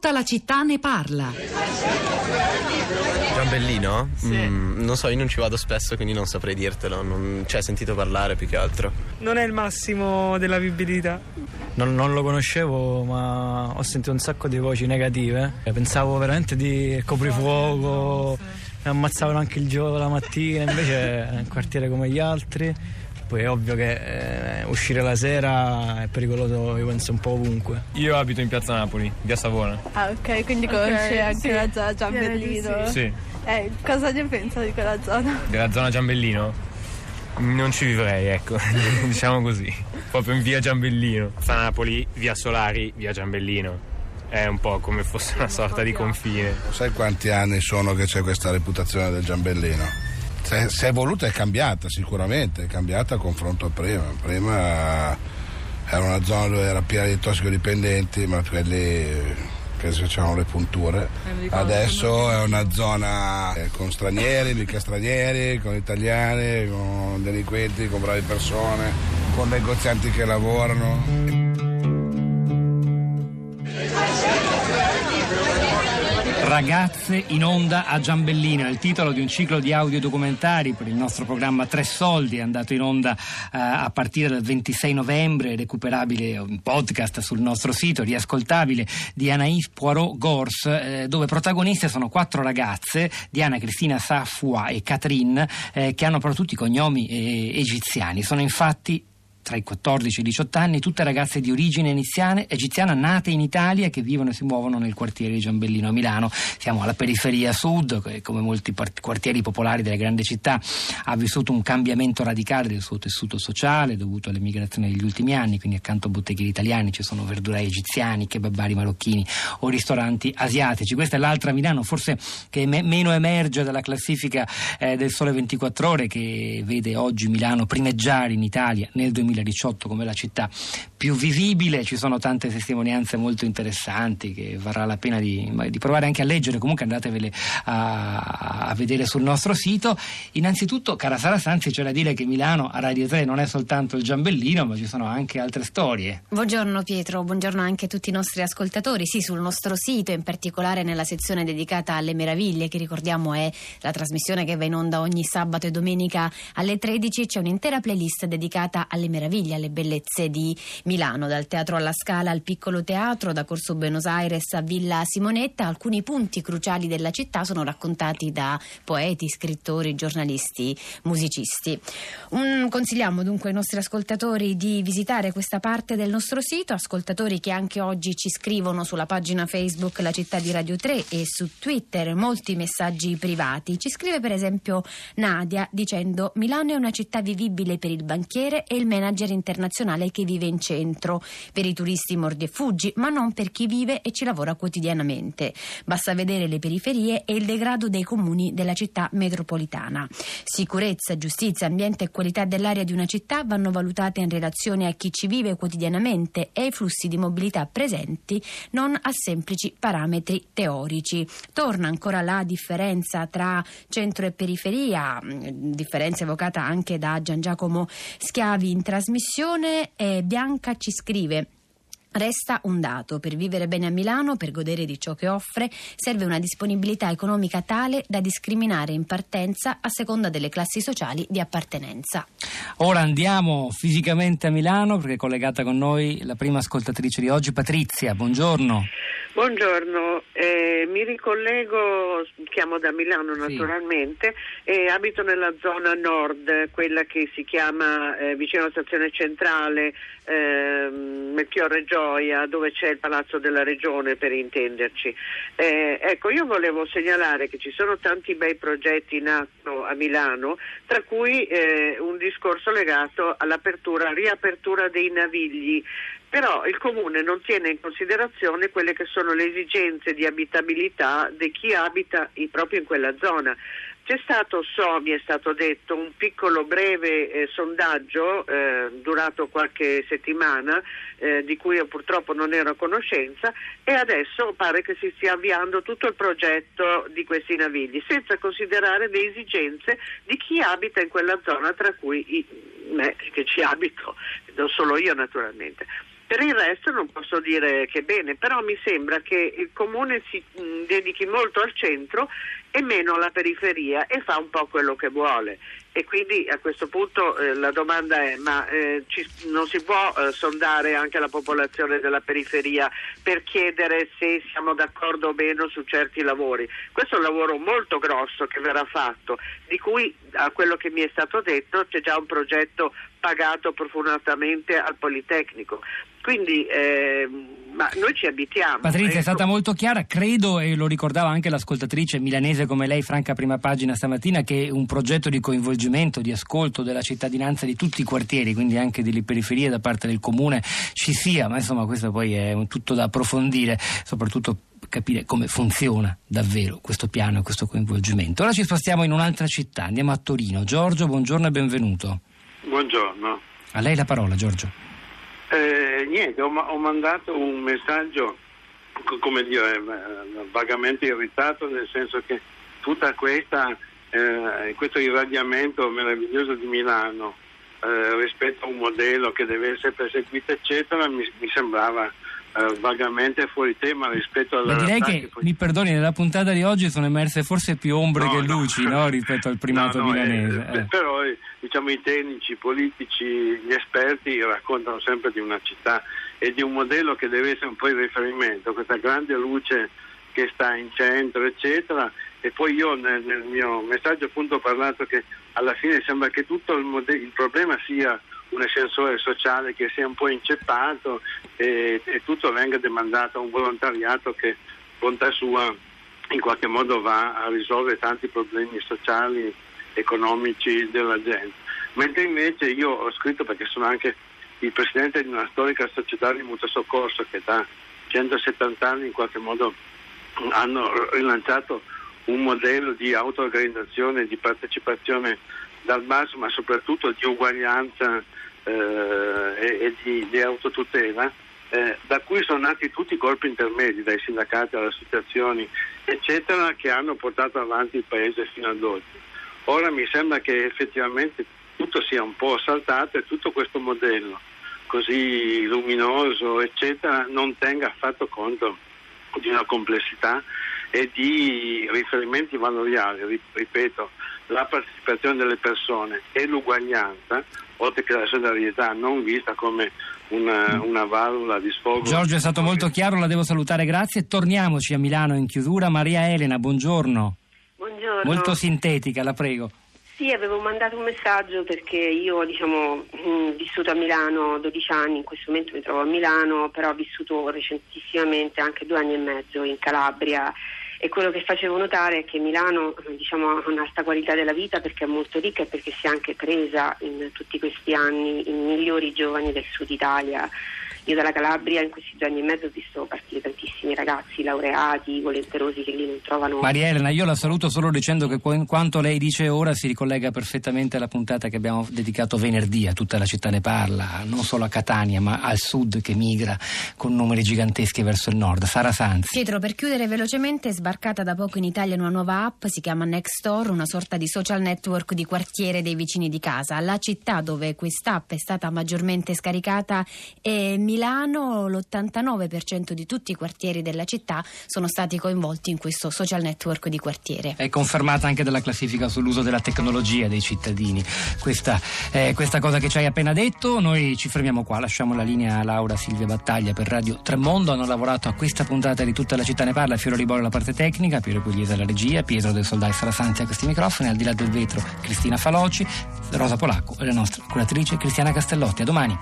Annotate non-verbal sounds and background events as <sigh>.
Tutta la città ne parla. Giambellino? Sì. Mm, non so, io non ci vado spesso, quindi non saprei dirtelo. Non ci hai sentito parlare più che altro. Non è il massimo della vivibilità. Non, non, lo conoscevo, ma ho sentito un sacco di voci negative. Pensavo veramente di coprifuoco, mi ammazzavano anche il giorno la mattina, invece è un quartiere come gli altri. Poi è ovvio che eh, uscire la sera è pericoloso, io penso, un po' ovunque. Io abito in piazza Napoli, via Savona. Ah, ok, quindi conosci okay, anche sì. la zona Giambellino. Sì. sì. Eh, cosa ne pensa di quella zona? Della zona Giambellino? Non ci vivrei, ecco, <laughs> diciamo così. Proprio in via Giambellino. Piazza Napoli, via Solari, via Giambellino è un po' come fosse una sorta di confine. Sai quanti anni sono che c'è questa reputazione del Giambellino? Se, se è voluta è cambiata sicuramente, è cambiata a confronto a prima. Prima era una zona dove era piena di tossicodipendenti, ma quelli che facevano le punture. Adesso è una zona con stranieri, mica stranieri, con italiani, con delinquenti, con brave persone, con negozianti che lavorano. Ragazze in onda a Giambellino, è il titolo di un ciclo di audiodocumentari per il nostro programma Tre Soldi, è andato in onda eh, a partire dal 26 novembre, recuperabile un podcast sul nostro sito, riascoltabile, di Anaïs Poirot Gors, eh, dove protagoniste sono quattro ragazze, Diana Cristina Safua e Catherine, eh, che hanno però tutti cognomi eh, egiziani. Sono infatti tra i 14 e i 18 anni, tutte ragazze di origine iniziale, egiziana nate in Italia che vivono e si muovono nel quartiere di Giambellino a Milano. Siamo alla periferia sud, come molti quartieri popolari delle grandi città ha vissuto un cambiamento radicale del suo tessuto sociale dovuto all'emigrazione degli ultimi anni, quindi accanto a botteghi italiani ci sono verdurai egiziani, kebabari marocchini o ristoranti asiatici. Questa è l'altra Milano, forse che me- meno emerge dalla classifica eh, del Sole 24 Ore che vede oggi Milano primeggiare in Italia nel 2000 2018 come la città più vivibile, ci sono tante testimonianze molto interessanti che varrà la pena di, di provare anche a leggere, comunque andatevele a, a, vedere sul nostro sito. Innanzitutto, cara Sara Sanzi, c'è da dire che Milano a Radio 3 non è soltanto il Giambellino, ma ci sono anche altre storie. Buongiorno Pietro, buongiorno anche a tutti i nostri ascoltatori. Sì, sul nostro sito, in particolare nella sezione dedicata alle meraviglie, che ricordiamo è la trasmissione che va in onda ogni sabato e domenica alle 13, c'è un'intera playlist dedicata alle meraviglie meraviglia, le bellezze di Milano, dal teatro alla Scala al piccolo teatro, da Corso Buenos Aires a Villa Simonetta. Alcuni punti cruciali della città sono raccontati da poeti, scrittori, giornalisti, musicisti. Un, consigliamo dunque ai nostri ascoltatori di visitare questa parte del nostro sito, ascoltatori che anche oggi ci scrivono sulla pagina Facebook La città di Radio 3 e su Twitter molti messaggi privati. Ci scrive per esempio Nadia dicendo Milano è una città vivibile per il banchiere e il manager internazionale che vive in centro. Per i turisti mordi e fuggi, ma non per chi vive e ci lavora quotidianamente. Basta vedere le periferie e il degrado dei comuni della città metropolitana. Sicurezza, giustizia, ambiente e qualità dell'aria di una città vanno valutate in relazione a chi ci vive quotidianamente e ai flussi di mobilità presenti, non a semplici parametri teorici. Torna ancora la differenza tra centro e periferia, differenza evocata anche da Gian Giacomo Schiavi in trasmissione trasmissione Bianca ci scrive Resta un dato, per vivere bene a Milano, per godere di ciò che offre, serve una disponibilità economica tale da discriminare in partenza a seconda delle classi sociali di appartenenza. Ora andiamo fisicamente a Milano perché è collegata con noi la prima ascoltatrice di oggi, Patrizia. Buongiorno. Buongiorno, eh, mi ricollego, chiamo da Milano naturalmente sì. e abito nella zona nord, quella che si chiama eh, vicino alla stazione centrale eh, Melchiorre Gioia, dove c'è il Palazzo della Regione per intenderci. Eh, ecco, io volevo segnalare che ci sono tanti bei progetti in atto a Milano, tra cui eh, un discorso legato all'apertura, riapertura dei navigli però il comune non tiene in considerazione quelle che sono le esigenze di abitabilità di chi abita proprio in quella zona. C'è stato, so, mi è stato detto, un piccolo breve eh, sondaggio eh, durato qualche settimana eh, di cui io purtroppo non ero a conoscenza e adesso pare che si stia avviando tutto il progetto di questi navigli senza considerare le esigenze di chi abita in quella zona, tra cui i, me che ci abito, non solo io naturalmente. Per il resto non posso dire che bene, però mi sembra che il comune si mh, dedichi molto al centro e meno alla periferia e fa un po' quello che vuole. E quindi a questo punto eh, la domanda è: ma eh, ci, non si può eh, sondare anche la popolazione della periferia per chiedere se siamo d'accordo o meno su certi lavori? Questo è un lavoro molto grosso che verrà fatto, di cui a quello che mi è stato detto c'è già un progetto pagato profondamente al Politecnico. Quindi eh, ma noi ci abitiamo. Patrizia ecco. è stata molto chiara, credo e lo ricordava anche l'ascoltatrice milanese come lei, Franca Prima Pagina stamattina, che un progetto di coinvolgimento, di ascolto della cittadinanza di tutti i quartieri, quindi anche delle periferie da parte del comune ci sia, ma insomma questo poi è un tutto da approfondire, soprattutto capire come funziona davvero questo piano e questo coinvolgimento. Ora ci spostiamo in un'altra città, andiamo a Torino. Giorgio, buongiorno e benvenuto. Buongiorno. A lei la parola, Giorgio. Eh, niente, ho, ho, mandato un messaggio, come dire, eh, vagamente irritato, nel senso che tutta questa, eh, questo irradiamento meraviglioso di Milano eh, rispetto a un modello che deve essere perseguito, eccetera, mi, mi sembrava Uh, vagamente fuori tema rispetto alla Beh, direi che, poi... mi perdoni, nella puntata di oggi sono emerse forse più ombre no, che luci no, rispetto al <laughs> primato milanese. Eh, eh. Però diciamo, i tecnici, i politici, gli esperti raccontano sempre di una città e di un modello che deve essere un po' il riferimento, questa grande luce che sta in centro, eccetera. E poi io nel, nel mio messaggio appunto ho parlato che alla fine sembra che tutto il, modello, il problema sia un ascensore sociale che sia un po' inceppato e, e, tutto venga demandato a un volontariato che bontà sua in qualche modo va a risolvere tanti problemi sociali, economici della gente. Mentre invece io ho scritto perché sono anche il presidente di una storica società di mutuo soccorso che da 170 anni in qualche modo hanno rilanciato un modello di auto-organizzazione, di partecipazione dal basso, ma soprattutto di uguaglianza eh, e, di, di, autotutela, eh, da cui sono nati tutti i corpi intermedi, dai sindacati alle associazioni, eccetera, che hanno portato avanti il paese fino ad oggi. Ora mi sembra che effettivamente tutto sia un po' saltato e tutto questo modello così luminoso, eccetera, non tenga affatto conto di una complessità e di riferimenti valoriali, ripeto, la partecipazione delle persone e l'uguaglianza, oltre che la solidarietà, non vista come una, una valvola di sfogo. Giorgio è stato molto chiaro, la devo salutare, grazie. Torniamoci a Milano in chiusura. Maria Elena, buongiorno. Buongiorno. Molto sintetica, la prego. Sì, avevo mandato un messaggio perché io diciamo, ho vissuto a Milano 12 anni, in questo momento mi trovo a Milano, però ho vissuto recentissimamente anche due anni e mezzo in Calabria e quello che facevo notare è che Milano diciamo, ha un'alta qualità della vita perché è molto ricca e perché si è anche presa in tutti questi anni i migliori giovani del sud Italia. Io dalla Calabria in questi due anni e mezzo ho visto partire tantissimi ragazzi laureati, volenterosi che lì non trovano. Maria Elena, io la saluto solo dicendo che quanto lei dice ora si ricollega perfettamente alla puntata che abbiamo dedicato venerdì a tutta la città ne parla, non solo a Catania ma al sud che migra con numeri giganteschi verso il nord. Sara Sanzi. Pietro, per chiudere velocemente, è sbarcata da poco in Italia una nuova app, si chiama Nextdoor, una sorta di social network di quartiere dei vicini di casa. La città dove quest'app è stata maggiormente scaricata è Milano, l'89% di tutti i quartieri della città sono stati coinvolti in questo social network di quartiere. È confermata anche dalla classifica sull'uso della tecnologia dei cittadini. Questa, eh, questa cosa che ci hai appena detto, noi ci fermiamo qua, lasciamo la linea a Laura Silvia Battaglia per Radio Tremondo, hanno lavorato a questa puntata di tutta la città ne parla, Fiore Ribolo la parte tecnica, Piero Pugliese alla regia, Pietro del Soldai Sara Sanzi a questi microfoni, al di là del vetro Cristina Faloci, Rosa Polacco e la nostra curatrice Cristiana Castellotti. A domani.